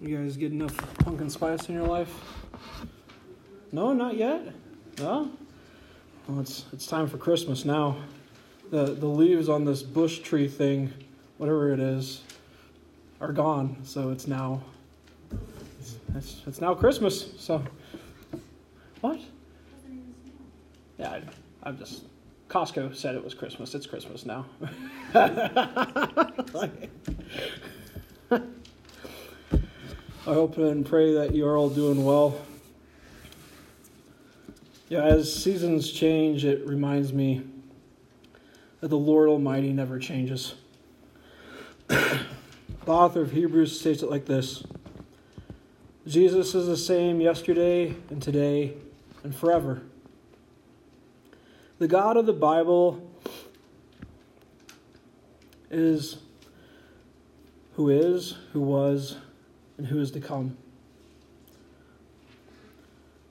You guys get enough pumpkin spice in your life? No, not yet. No. Well, it's it's time for Christmas now. The the leaves on this bush tree thing, whatever it is, are gone. So it's now it's it's, it's now Christmas. So what? Yeah, I, I'm just. Costco said it was Christmas. It's Christmas now. I hope and pray that you are all doing well. Yeah, as seasons change, it reminds me that the Lord Almighty never changes. the author of Hebrews states it like this Jesus is the same yesterday and today and forever. The God of the Bible is who is, who was, and who is to come.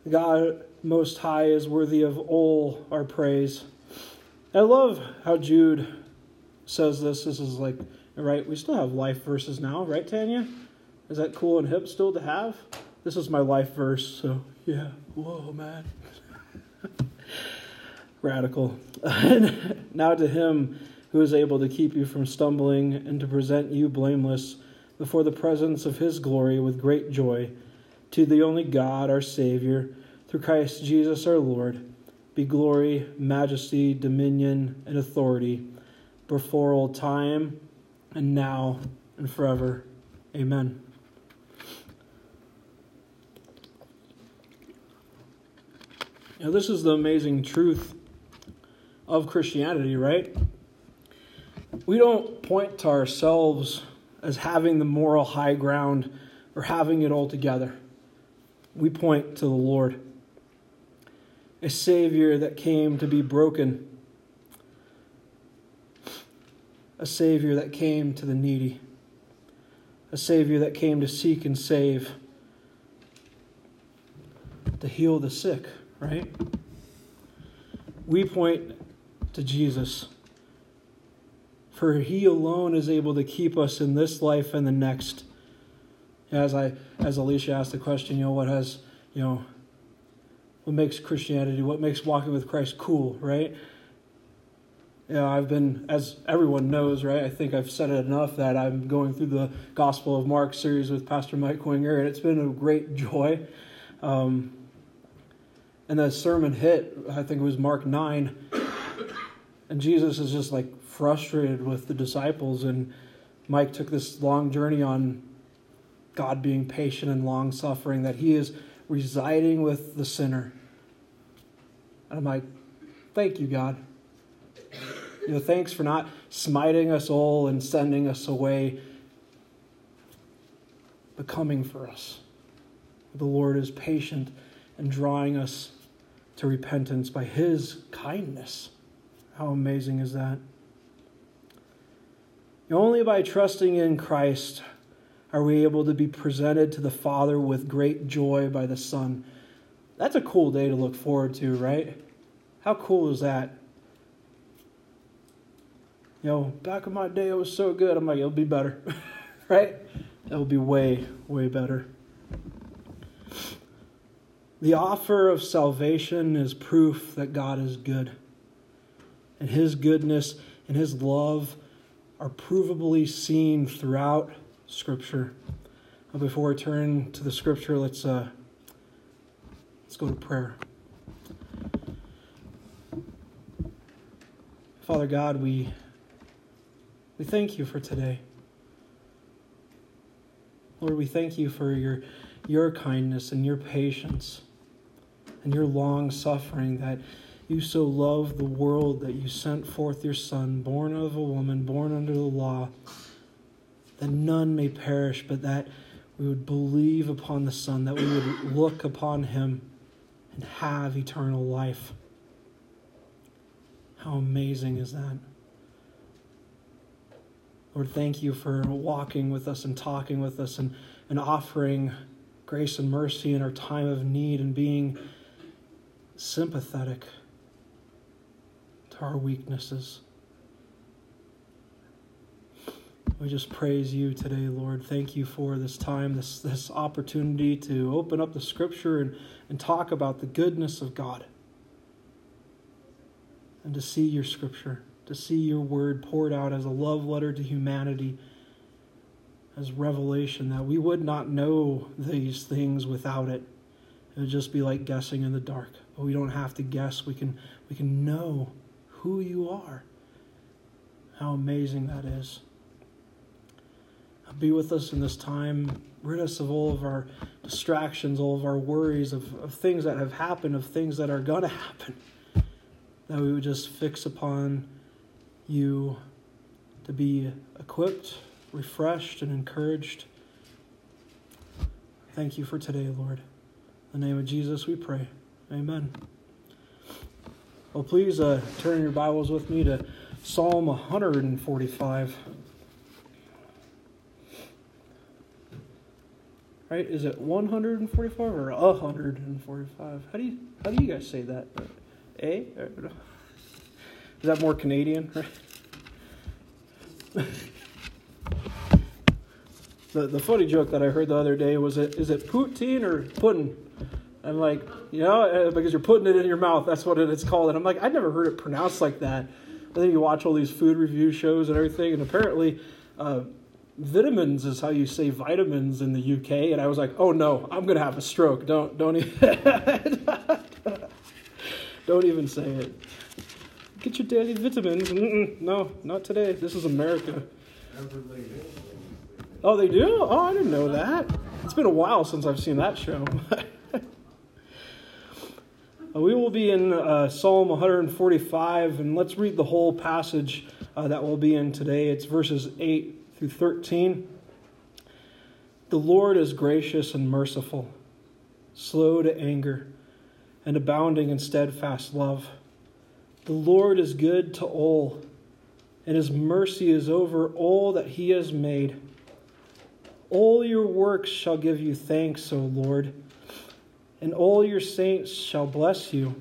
God Most High is worthy of all our praise. I love how Jude says this. This is like, right, we still have life verses now, right, Tanya? Is that cool and hip still to have? This is my life verse, so yeah, whoa, man. Radical. now to him who is able to keep you from stumbling and to present you blameless before the presence of his glory with great joy. To the only God, our Savior, through Christ Jesus our Lord, be glory, majesty, dominion, and authority before all time, and now, and forever. Amen. Now, this is the amazing truth of Christianity, right? We don't point to ourselves as having the moral high ground or having it all together. We point to the Lord, a Savior that came to be broken, a Savior that came to the needy, a Savior that came to seek and save, to heal the sick, right? We point to Jesus for he alone is able to keep us in this life and the next. As I as Alicia asked the question, you know, what has, you know, what makes Christianity, what makes walking with Christ cool, right? You know, I've been, as everyone knows, right? I think I've said it enough that I'm going through the Gospel of Mark series with Pastor Mike Winger, and it's been a great joy. Um, and the sermon hit, I think it was Mark 9, and Jesus is just like frustrated with the disciples, and Mike took this long journey on God being patient and long suffering, that he is residing with the sinner. And I'm like, thank you, God. You know, thanks for not smiting us all and sending us away, but coming for us. The Lord is patient and drawing us to repentance by his kindness. How amazing is that? Only by trusting in Christ are we able to be presented to the Father with great joy by the Son. That's a cool day to look forward to, right? How cool is that? You know, back in my day, it was so good. I'm like, it'll be better, right? It'll be way, way better. The offer of salvation is proof that God is good. And His goodness and His love are provably seen throughout Scripture. Before I turn to the Scripture, let's uh, let's go to prayer. Father God, we we thank you for today. Lord, we thank you for your your kindness and your patience and your long suffering that you so loved the world that you sent forth your Son, born of a woman, born under the law, that none may perish, but that we would believe upon the Son, that we would look upon him and have eternal life. How amazing is that? Lord, thank you for walking with us and talking with us and, and offering grace and mercy in our time of need and being sympathetic to our weaknesses. We just praise you today, Lord. Thank you for this time, this, this opportunity to open up the scripture and, and talk about the goodness of God. And to see your scripture, to see your word poured out as a love letter to humanity, as revelation, that we would not know these things without it. It would just be like guessing in the dark. But we don't have to guess. We can, we can know who you are. How amazing that is. Be with us in this time. Rid us of all of our distractions, all of our worries, of, of things that have happened, of things that are going to happen. That we would just fix upon you to be equipped, refreshed, and encouraged. Thank you for today, Lord. In the name of Jesus, we pray. Amen. Well, please uh, turn your Bibles with me to Psalm 145. Right? Is it 145 or 145? How do you how do you guys say that? A? Is that more Canadian? The the funny joke that I heard the other day was it is it poutine or pudding? I'm like, you know, uh, because you're putting it in your mouth. That's what it's called. And I'm like, I'd never heard it pronounced like that. I think you watch all these food review shows and everything, and apparently, uh, vitamins is how you say vitamins in the UK. And I was like, oh no, I'm gonna have a stroke. Don't don't even don't even say it. Get your daddy vitamins. Mm-mm, no, not today. This is America. Oh, they do? Oh, I didn't know that. It's been a while since I've seen that show. Uh, we will be in uh, Psalm 145, and let's read the whole passage uh, that we'll be in today. It's verses 8 through 13. The Lord is gracious and merciful, slow to anger, and abounding in steadfast love. The Lord is good to all, and his mercy is over all that he has made. All your works shall give you thanks, O Lord and all your saints shall bless you.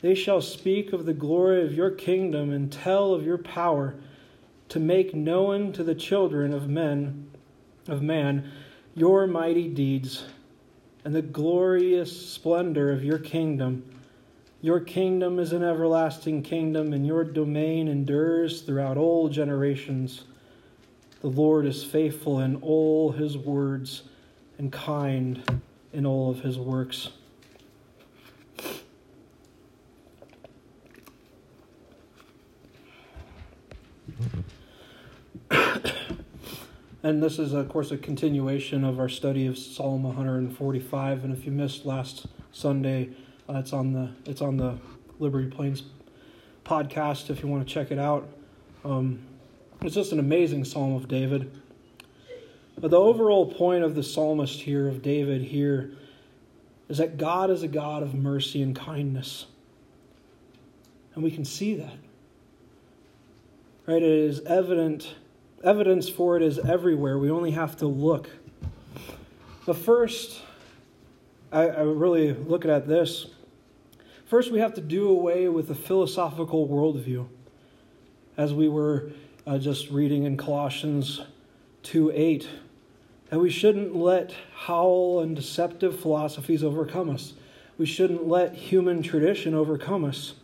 They shall speak of the glory of your kingdom and tell of your power to make known to the children of men of man your mighty deeds and the glorious splendor of your kingdom. Your kingdom is an everlasting kingdom, and your domain endures throughout all generations. The Lord is faithful in all his words and kind in all of his works. and this is, of course, a continuation of our study of Psalm 145. And if you missed last Sunday, uh, it's on the it's on the Liberty Plains podcast if you want to check it out. Um, it's just an amazing Psalm of David. But the overall point of the psalmist here, of David here, is that God is a God of mercy and kindness. And we can see that. Right? It is evident, evidence for it is everywhere. We only have to look. But first, I, I really look at this. First, we have to do away with the philosophical worldview. As we were uh, just reading in Colossians 2 8 that we shouldn't let howl and deceptive philosophies overcome us. We shouldn't let human tradition overcome us.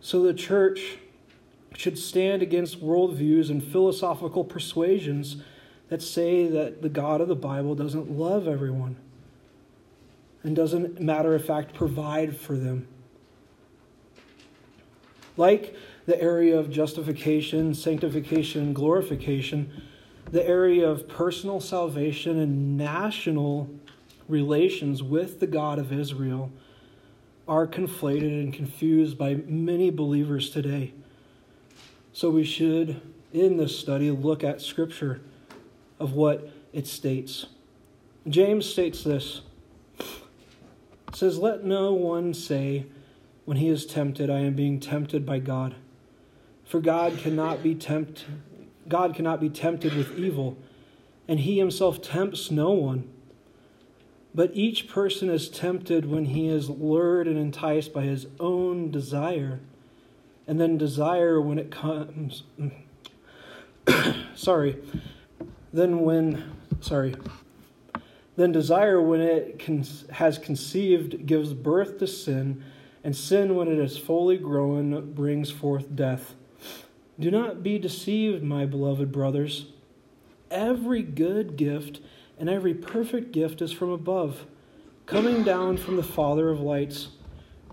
So the church should stand against worldviews and philosophical persuasions that say that the God of the Bible doesn't love everyone and doesn't, matter of fact, provide for them. Like the area of justification, sanctification, and glorification, the area of personal salvation and national relations with the God of Israel are conflated and confused by many believers today. So we should, in this study, look at Scripture of what it states. James states this. It says, Let no one say when he is tempted, I am being tempted by God. For God cannot be tempted God cannot be tempted with evil, and he himself tempts no one. But each person is tempted when he is lured and enticed by his own desire, and then desire when it comes sorry, then when, sorry, then desire, when it con- has conceived, gives birth to sin, and sin, when it is fully grown, brings forth death. Do not be deceived, my beloved brothers. Every good gift and every perfect gift is from above, coming down from the Father of lights,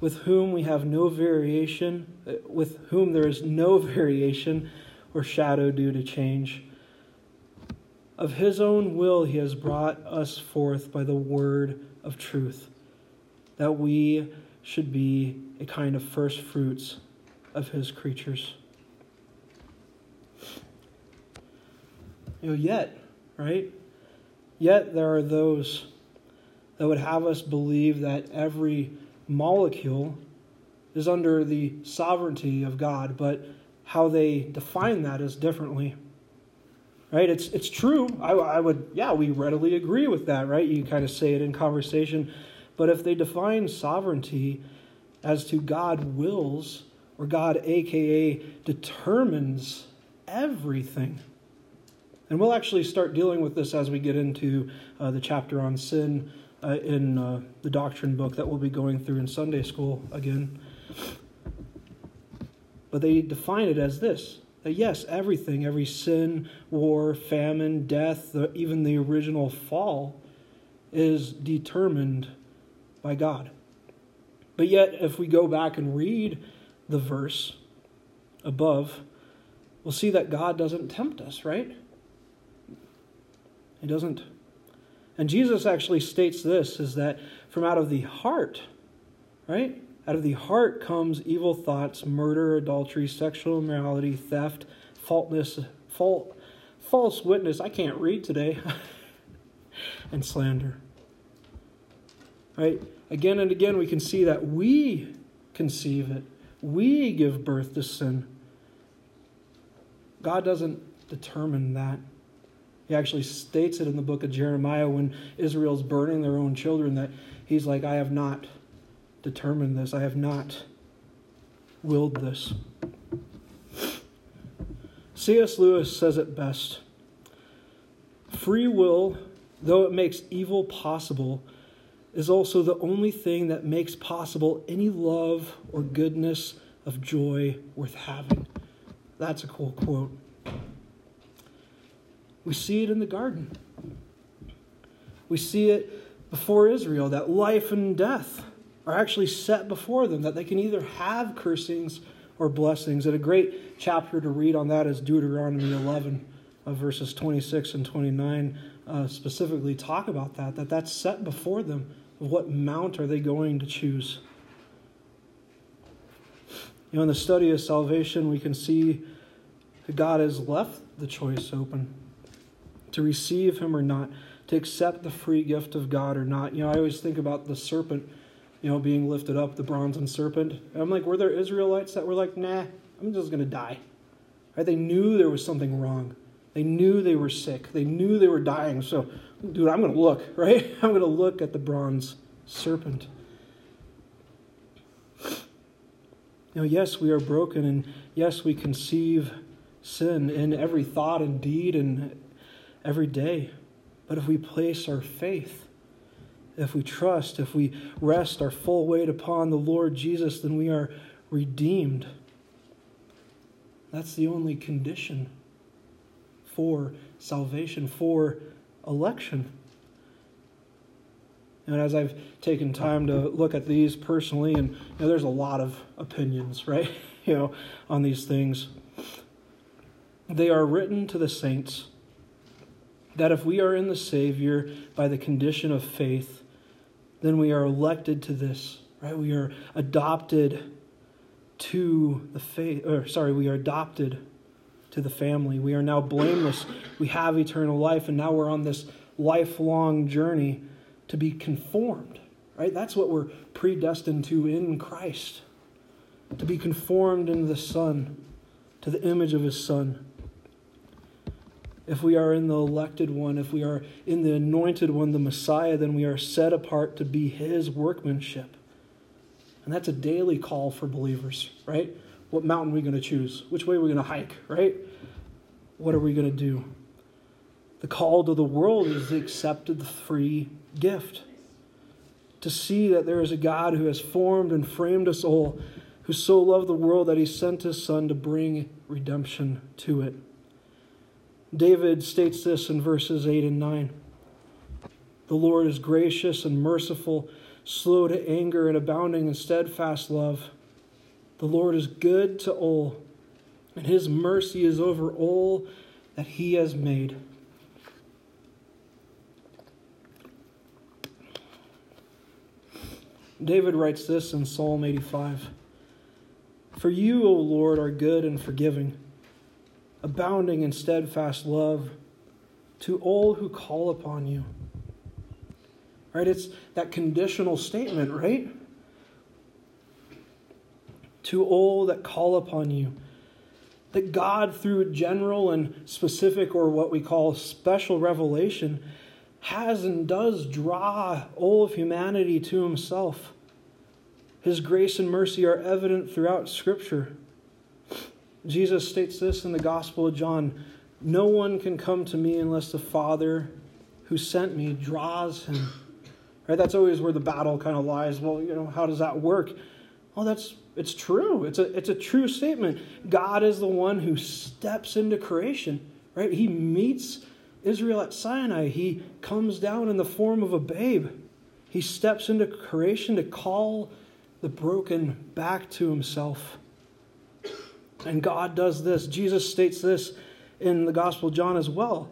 with whom we have no variation, uh, with whom there is no variation or shadow due to change. Of his own will, he has brought us forth by the word of truth, that we should be a kind of first fruits of his creatures. You know, yet, right? Yet there are those that would have us believe that every molecule is under the sovereignty of God, but how they define that is differently right? It's, it's true. I, I would, yeah, we readily agree with that, right? You kind of say it in conversation. But if they define sovereignty as to God wills, or God, aka, determines everything, and we'll actually start dealing with this as we get into uh, the chapter on sin uh, in uh, the doctrine book that we'll be going through in Sunday school again. But they define it as this that yes, everything, every sin, war, famine, death, the, even the original fall, is determined by God. But yet, if we go back and read the verse above, we'll see that God doesn't tempt us, right? He doesn't. And Jesus actually states this is that from out of the heart, right? Out of the heart comes evil thoughts, murder, adultery, sexual immorality, theft, faultless, fault, false witness. I can't read today. and slander. Right? Again and again, we can see that we conceive it, we give birth to sin. God doesn't determine that. He actually states it in the book of Jeremiah when Israel's burning their own children that he's like, I have not determined this. I have not willed this. C.S. Lewis says it best Free will, though it makes evil possible, is also the only thing that makes possible any love or goodness of joy worth having. That's a cool quote. We see it in the garden. We see it before Israel that life and death are actually set before them, that they can either have cursings or blessings. And a great chapter to read on that is Deuteronomy 11, uh, verses 26 and 29, uh, specifically talk about that, that that's set before them. What mount are they going to choose? You know, in the study of salvation, we can see that God has left the choice open to receive Him or not, to accept the free gift of God or not. You know, I always think about the serpent you know, being lifted up, the bronze serpent. And I'm like, were there Israelites that were like, nah, I'm just going to die? Right? They knew there was something wrong. They knew they were sick. They knew they were dying. So, dude, I'm going to look, right? I'm going to look at the bronze serpent. You know, yes, we are broken, and yes, we conceive sin in every thought and deed and every day. But if we place our faith if we trust, if we rest our full weight upon the Lord Jesus, then we are redeemed. That's the only condition for salvation, for election. And as I've taken time to look at these personally, and you know, there's a lot of opinions, right? you know, on these things. They are written to the saints that if we are in the Savior by the condition of faith, then we are elected to this, right? We are adopted to the faith, or sorry, we are adopted to the family. We are now blameless. We have eternal life, and now we're on this lifelong journey to be conformed, right? That's what we're predestined to in Christ, to be conformed into the Son, to the image of His Son if we are in the elected one, if we are in the anointed one, the Messiah, then we are set apart to be his workmanship. And that's a daily call for believers, right? What mountain are we going to choose? Which way are we going to hike, right? what are we going to do? The call to the world is the free gift. To see that there is a God who has formed and framed us all, who so loved the world that he sent his Son to bring redemption to it. David states this in verses 8 and 9. The Lord is gracious and merciful, slow to anger, and abounding in steadfast love. The Lord is good to all, and his mercy is over all that he has made. David writes this in Psalm 85 For you, O Lord, are good and forgiving, abounding in steadfast love to all who call upon you. Right? It's that conditional statement, right? To all that call upon you. That God, through general and specific, or what we call special revelation, has and does draw all of humanity to himself. His grace and mercy are evident throughout Scripture. Jesus states this in the Gospel of John No one can come to me unless the Father who sent me draws him. Right? That's always where the battle kind of lies. Well, you know, how does that work? Well, that's it's true. It's a it's a true statement. God is the one who steps into creation, right? He meets Israel at Sinai, he comes down in the form of a babe. He steps into creation to call the broken back to himself. And God does this. Jesus states this in the Gospel John as well.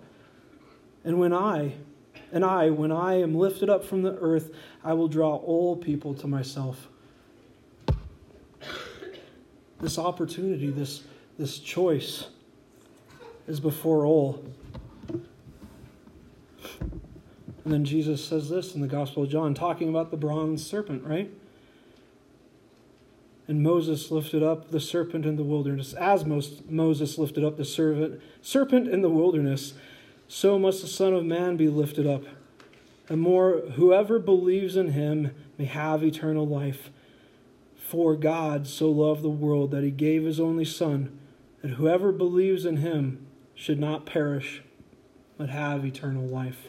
And when I, and I, when I am lifted up from the earth, I will draw all people to myself. This opportunity, this, this choice is before all. And then Jesus says this in the Gospel of John, talking about the bronze serpent, right? And Moses lifted up the serpent in the wilderness. As Moses lifted up the serpent, serpent in the wilderness, so must the Son of Man be lifted up. And more, whoever believes in him may have eternal life. For God so loved the world that he gave his only Son, that whoever believes in him should not perish, but have eternal life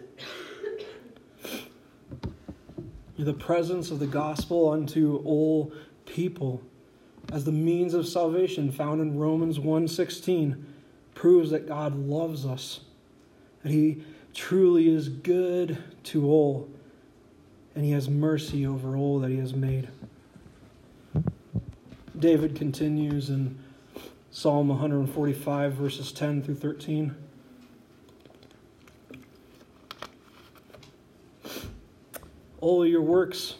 the presence of the gospel unto all people as the means of salvation found in Romans 1:16 proves that God loves us that he truly is good to all and he has mercy over all that he has made. David continues in Psalm 145 verses 10 through 13 All your works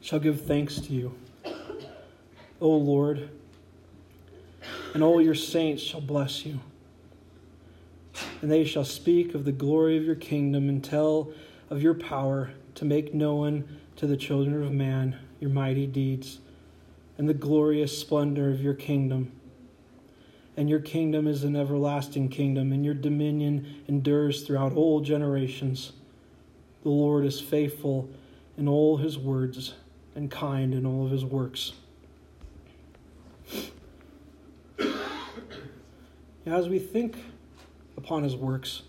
shall give thanks to you, O Lord, and all your saints shall bless you. And they shall speak of the glory of your kingdom and tell of your power to make known to the children of man your mighty deeds and the glorious splendor of your kingdom. And your kingdom is an everlasting kingdom, and your dominion endures throughout all generations. The Lord is faithful in all his words and kind in all of his works. As we think upon his works,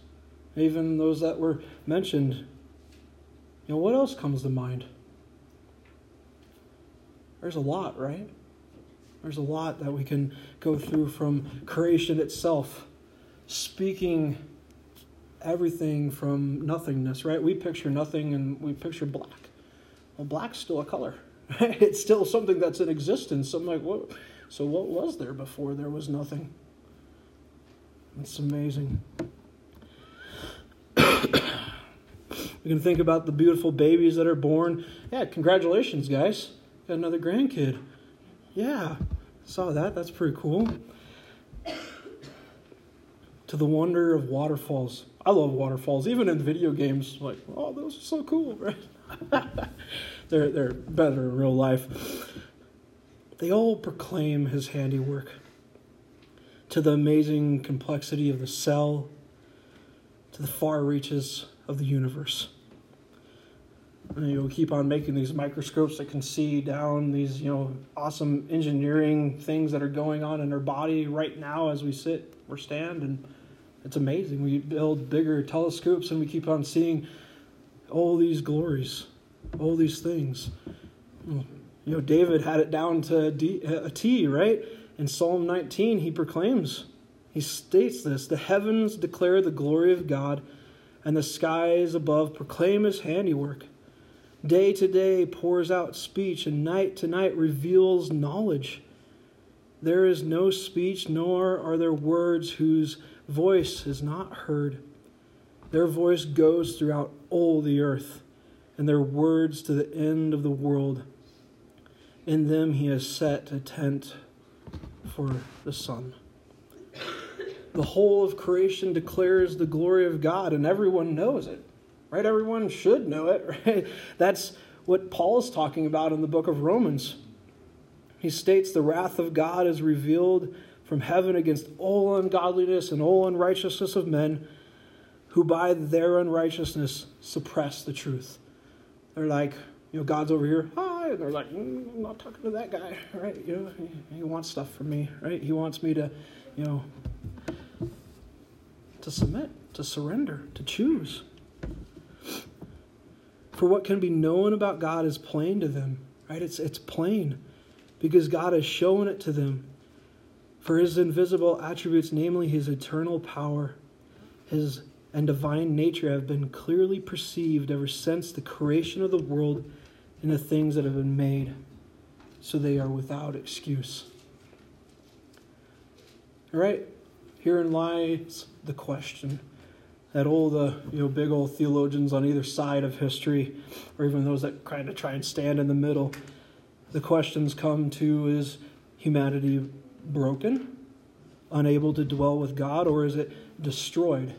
even those that were mentioned, you know, what else comes to mind? There's a lot, right? There's a lot that we can go through from creation itself, speaking everything from nothingness, right? We picture nothing and we picture black. Well, black's still a color. Right? It's still something that's in existence. Something like what? So what was there before there was nothing? It's amazing. we can think about the beautiful babies that are born. Yeah, congratulations, guys. Got another grandkid. Yeah, saw that. That's pretty cool. To the wonder of waterfalls. I love waterfalls, even in video games. Like, oh, those are so cool, right? they're they're better in real life. They all proclaim his handiwork. To the amazing complexity of the cell, to the far reaches of the universe. And you'll keep on making these microscopes that can see down these, you know, awesome engineering things that are going on in our body right now as we sit or stand and It's amazing. We build bigger telescopes and we keep on seeing all these glories, all these things. You know, David had it down to a uh, T, right? In Psalm 19, he proclaims, he states this The heavens declare the glory of God, and the skies above proclaim his handiwork. Day to day pours out speech, and night to night reveals knowledge. There is no speech, nor are there words whose voice is not heard. Their voice goes throughout all the earth, and their words to the end of the world. In them he has set a tent for the sun. The whole of creation declares the glory of God, and everyone knows it, right? Everyone should know it, right? That's what Paul is talking about in the book of Romans. He states the wrath of God is revealed from heaven against all ungodliness and all unrighteousness of men who by their unrighteousness suppress the truth. They're like, you know, God's over here. Hi. And they're like, mm, I'm not talking to that guy, right? You know, he, he wants stuff from me, right? He wants me to, you know, to submit, to surrender, to choose. For what can be known about God is plain to them, right? It's, it's plain because God has shown it to them. For his invisible attributes, namely his eternal power, his and divine nature, have been clearly perceived ever since the creation of the world and the things that have been made, so they are without excuse. All right, herein lies the question that all the you know big old theologians on either side of history, or even those that kind of try and stand in the middle, the questions come to is humanity broken, unable to dwell with God, or is it destroyed?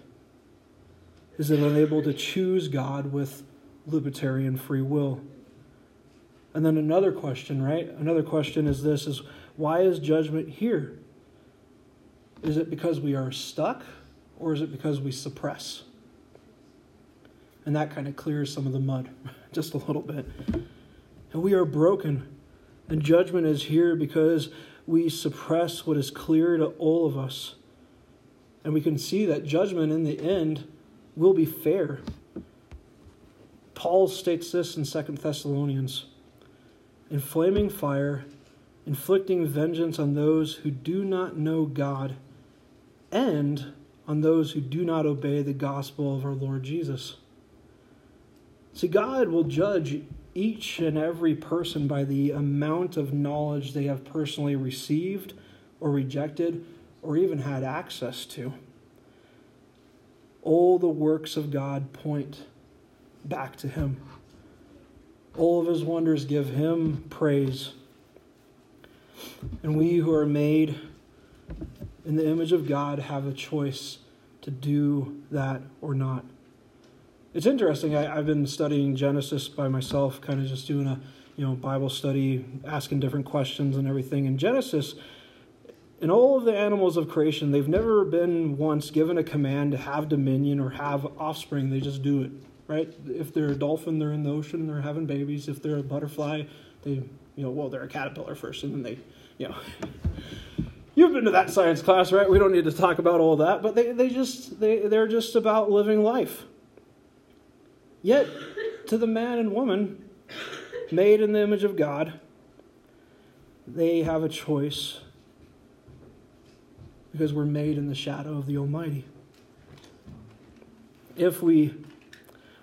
Is it unable to choose God with libertarian free will? And then another question, right? Another question is this is why is judgment here? Is it because we are stuck or is it because we suppress? And that kind of clears some of the mud just a little bit. And we are broken and judgment is here because we suppress what is clear to all of us. And we can see that judgment in the end will be fair. Paul states this in Second Thessalonians in flaming fire, inflicting vengeance on those who do not know God and on those who do not obey the gospel of our Lord Jesus. See, God will judge each and every person by the amount of knowledge they have personally received or rejected or even had access to. All the works of God point back to Him. All of His wonders give Him praise. And we who are made in the image of God have a choice to do that or not. It's interesting. I, have been studying Genesis by myself, kind of just doing a you know Bible study, asking different questions and everything. In Genesis, in all of the animals of creation, they've never been once given a command to have dominion or have offspring. They just do it, right? If they're a dolphin, they're in the ocean, they're having babies. If they're a butterfly, they you know well they're a caterpillar first, and then they you know. You've been to that science class, right? We don't need to talk about all that, but they, they just they, they're just about living life. Yet, to the man and woman made in the image of God, they have a choice because we're made in the shadow of the Almighty. If we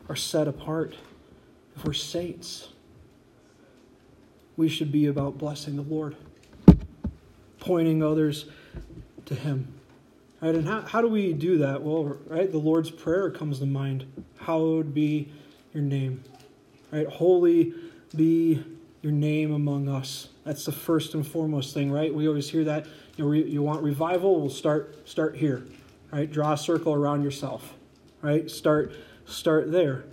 are set apart, if we're saints, we should be about blessing the Lord, pointing others to Him. Right? And how, how do we do that? Well, right, the Lord's Prayer comes to mind hallowed be your name. Right? Holy be your name among us. That's the first and foremost thing, right? We always hear that. You, know, you want revival? We'll start start here. Right? Draw a circle around yourself. Right? Start start there.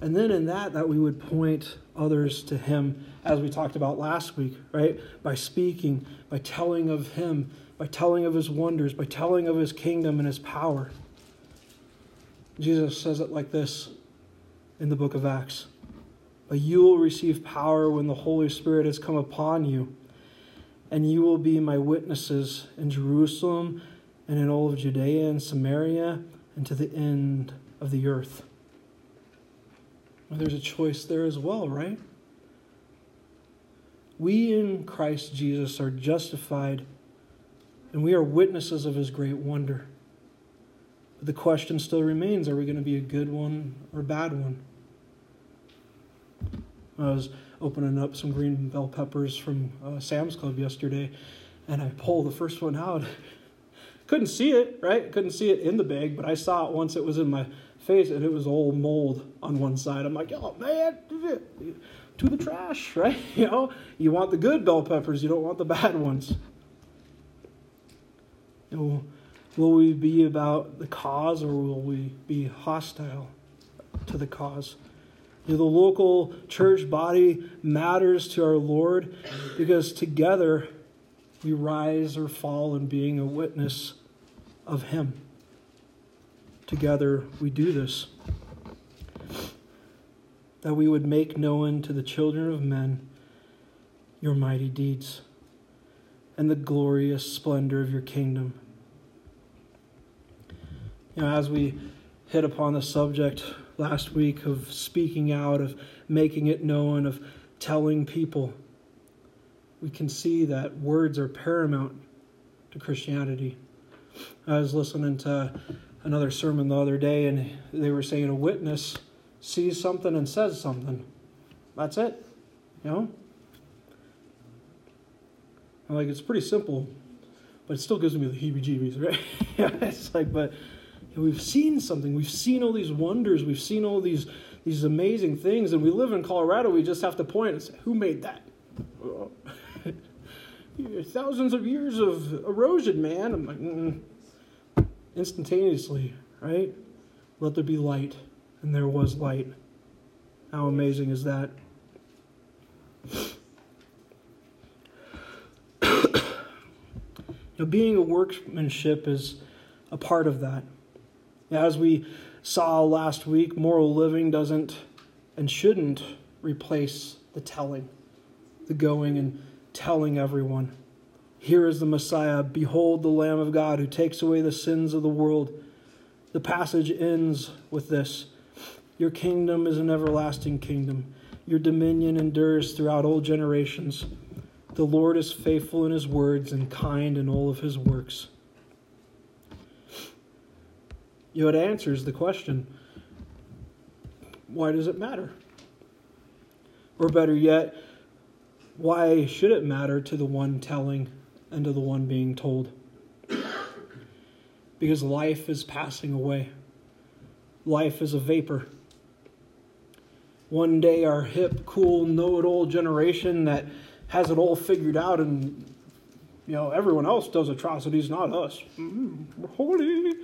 And then in that that we would point others to him as we talked about last week, right? By speaking, by telling of him, by telling of his wonders, by telling of his kingdom and his power. Jesus says it like this in the book of Acts But you will receive power when the Holy Spirit has come upon you, and you will be my witnesses in Jerusalem and in all of Judea and Samaria and to the end of the earth. Well, there's a choice there as well, right? We in Christ Jesus are justified and we are witnesses of his great wonder. But the question still remains are we going to be a good one or a bad one? I was opening up some green bell peppers from uh, Sam's Club yesterday, and I pulled the first one out. Couldn't see it, right? Couldn't see it in the bag, but I saw it once it was in my face, and it was all mold on one side. I'm like, oh man, to the trash, right? You know, you want the good bell peppers, you don't want the bad ones. will, will we be about the cause or will we be hostile to the cause? You know, the local church body matters to our Lord because together we rise or fall in being a witness of Him. Together we do this that we would make known to the children of men your mighty deeds and the glorious splendor of your kingdom. You know, as we hit upon the subject last week of speaking out, of making it known, of telling people, we can see that words are paramount to Christianity. I was listening to another sermon the other day, and they were saying a witness sees something and says something. That's it. You know? I'm like, it's pretty simple, but it still gives me the heebie jeebies, right? yeah, it's like, but we've seen something. We've seen all these wonders. We've seen all these, these amazing things. And we live in Colorado. We just have to point and say, who made that? Thousands of years of erosion, man. I'm like, mm. instantaneously, right? Let there be light and there was light. How amazing is that? now, being a workmanship is a part of that. As we saw last week, moral living doesn't and shouldn't replace the telling, the going and telling everyone. Here is the Messiah. Behold the Lamb of God who takes away the sins of the world. The passage ends with this your kingdom is an everlasting kingdom. Your dominion endures throughout all generations. The Lord is faithful in his words and kind in all of his works. You know, it answers the question why does it matter? Or better yet, why should it matter to the one telling and to the one being told? Because life is passing away, life is a vapor one day our hip, cool, know it all generation that has it all figured out and you know everyone else does atrocities, not us. Mm, we're holy.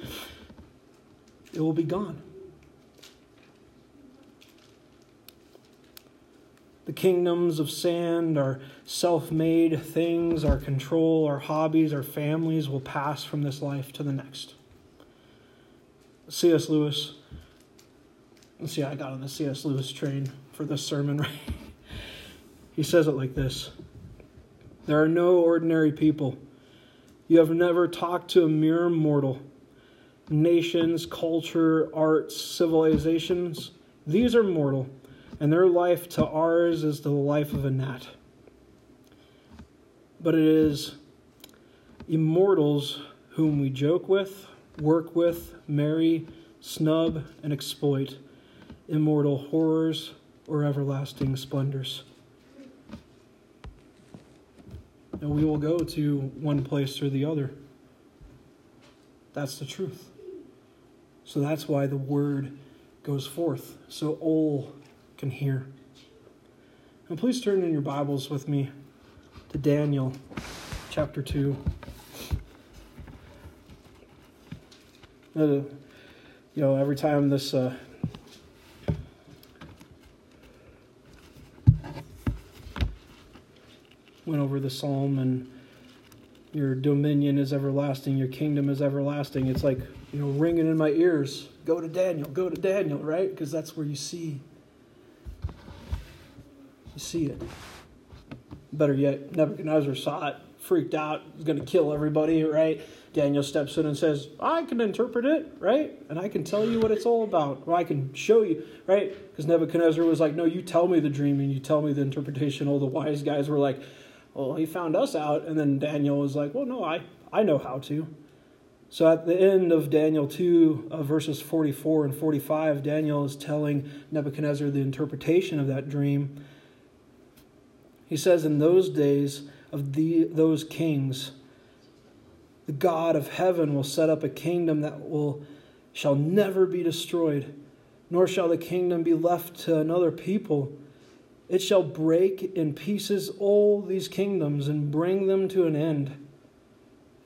It will be gone. The kingdoms of sand, our self made things, our control, our hobbies, our families will pass from this life to the next. C.S. Lewis Let's see, I got on the C.S. Lewis train for this sermon, right? he says it like this There are no ordinary people. You have never talked to a mere mortal. Nations, culture, arts, civilizations, these are mortal, and their life to ours is the life of a gnat. But it is immortals whom we joke with, work with, marry, snub, and exploit immortal horrors, or everlasting splendors. And we will go to one place or the other. That's the truth. So that's why the word goes forth, so all can hear. And please turn in your Bibles with me to Daniel chapter 2. Uh, you know, every time this uh, went over the psalm and your dominion is everlasting, your kingdom is everlasting. It's like, you know, ringing in my ears. Go to Daniel, go to Daniel, right? Because that's where you see you see it. Better yet, Nebuchadnezzar saw it, freaked out, was going to kill everybody, right? Daniel steps in and says, I can interpret it, right? And I can tell you what it's all about. Or I can show you, right? Because Nebuchadnezzar was like, No, you tell me the dream and you tell me the interpretation. All the wise guys were like, Well, he found us out. And then Daniel was like, Well, no, I, I know how to. So at the end of Daniel 2, uh, verses 44 and 45, Daniel is telling Nebuchadnezzar the interpretation of that dream. He says, In those days of the, those kings, the God of heaven will set up a kingdom that will shall never be destroyed, nor shall the kingdom be left to another people. It shall break in pieces all these kingdoms and bring them to an end,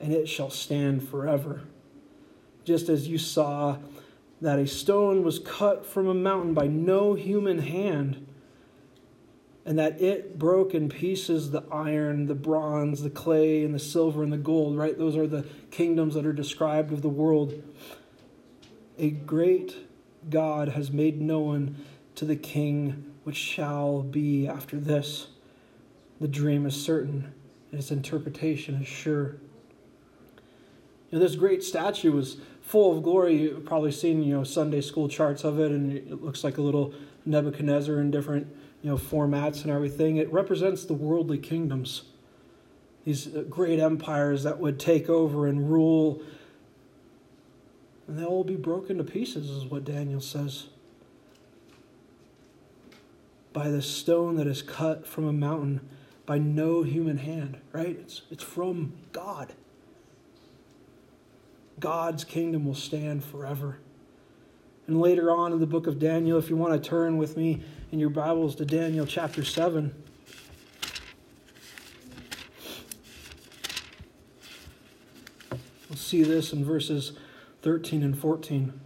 and it shall stand forever. Just as you saw that a stone was cut from a mountain by no human hand and that it broke in pieces the iron, the bronze, the clay, and the silver and the gold, right? Those are the kingdoms that are described of the world. A great God has made known to the king which shall be after this. The dream is certain, and its interpretation is sure. You know, this great statue was full of glory. You've probably seen, you know, Sunday school charts of it, and it looks like a little Nebuchadnezzar in different you know, formats and everything. It represents the worldly kingdoms, these uh, great empires that would take over and rule. And they'll all be broken to pieces, is what Daniel says. By the stone that is cut from a mountain by no human hand, right? It's, it's from God. God's kingdom will stand forever. And later on in the book of Daniel, if you want to turn with me in your Bibles to Daniel chapter 7. We'll see this in verses 13 and 14.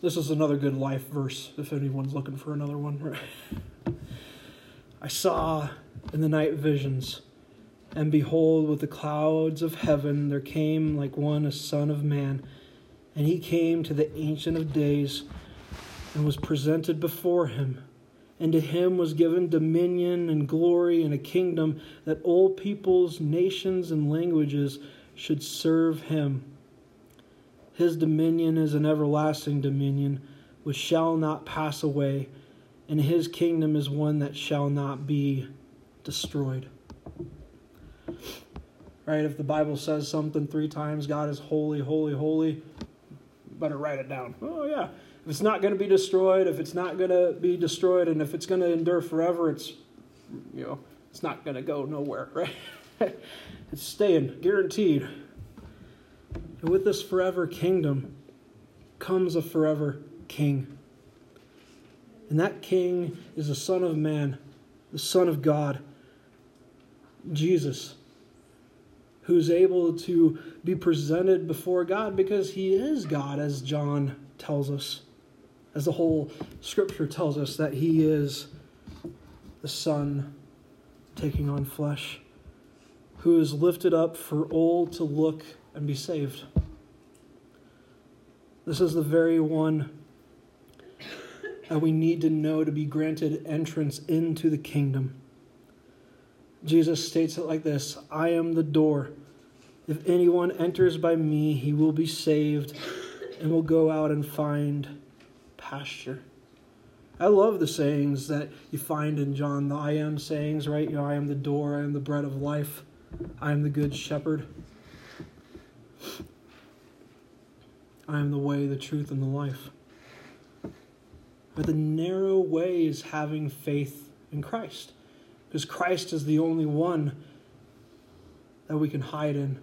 This is another good life verse if anyone's looking for another one. I saw in the night visions, and behold, with the clouds of heaven there came like one a son of man, and he came to the Ancient of Days and was presented before him. And to him was given dominion and glory and a kingdom that all peoples, nations, and languages should serve him. His dominion is an everlasting dominion which shall not pass away, and his kingdom is one that shall not be destroyed. Right? If the Bible says something three times, God is holy, holy, holy, better write it down. Oh, yeah if it's not going to be destroyed, if it's not going to be destroyed, and if it's going to endure forever, it's you know it's not going to go nowhere, right? it's staying, guaranteed. And with this forever kingdom comes a forever king. And that king is the Son of Man, the Son of God, Jesus, who's able to be presented before God because he is God, as John tells us as the whole scripture tells us that he is the Son taking on flesh, who is lifted up for all to look and be saved. This is the very one that we need to know to be granted entrance into the kingdom. Jesus states it like this I am the door. If anyone enters by me, he will be saved and will go out and find pasture. I love the sayings that you find in John, the I am sayings, right? You know, I am the door, I am the bread of life, I am the good shepherd. I am the way, the truth, and the life. But the narrow way is having faith in Christ. Because Christ is the only one that we can hide in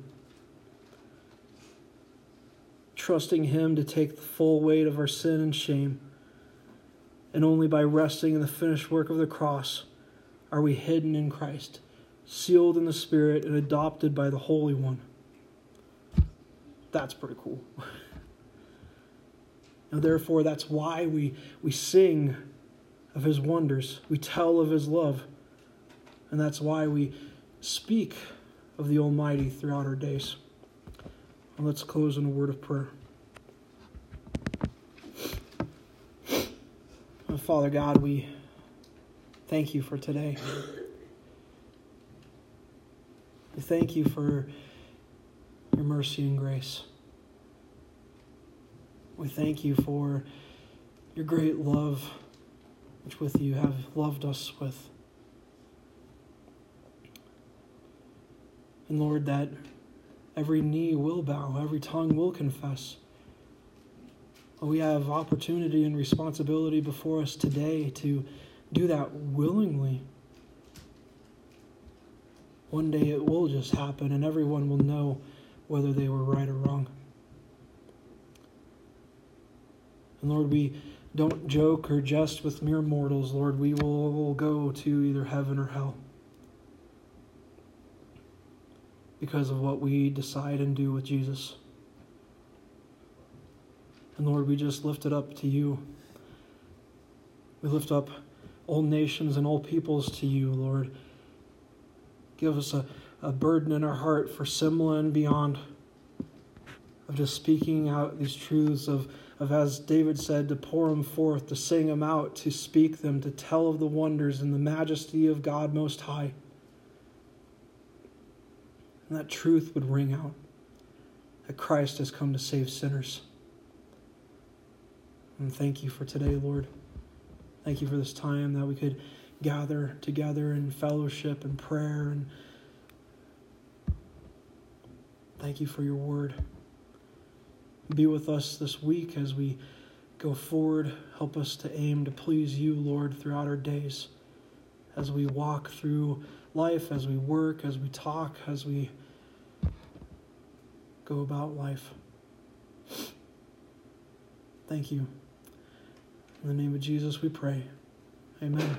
trusting Him to take the full weight of our sin and shame. And only by resting in the finished work of the cross are we hidden in Christ, sealed in the Spirit, and adopted by the Holy One. That's pretty cool. and therefore, that's why we, we sing of His wonders, we tell of His love, and that's why we speak of the Almighty throughout our days. And let's close in a word of prayer. Father God, we thank you for today. We thank you for your mercy and grace. We thank you for your great love, which with you have loved us with. And Lord, that every knee will bow, every tongue will confess. We have opportunity and responsibility before us today to do that willingly. One day it will just happen, and everyone will know whether they were right or wrong. And Lord, we don't joke or jest with mere mortals, Lord. We will go to either heaven or hell because of what we decide and do with Jesus. And Lord, we just lift it up to you. We lift up all nations and all peoples to you, Lord. Give us a, a burden in our heart for Simla and beyond, of just speaking out these truths, of, of, as David said, to pour them forth, to sing them out, to speak them, to tell of the wonders and the majesty of God Most High. And that truth would ring out that Christ has come to save sinners. And thank you for today, Lord. Thank you for this time that we could gather together in fellowship and prayer. And thank you for your word. Be with us this week as we go forward. Help us to aim to please you, Lord, throughout our days. As we walk through life, as we work, as we talk, as we go about life. Thank you. In the name of Jesus, we pray. Amen.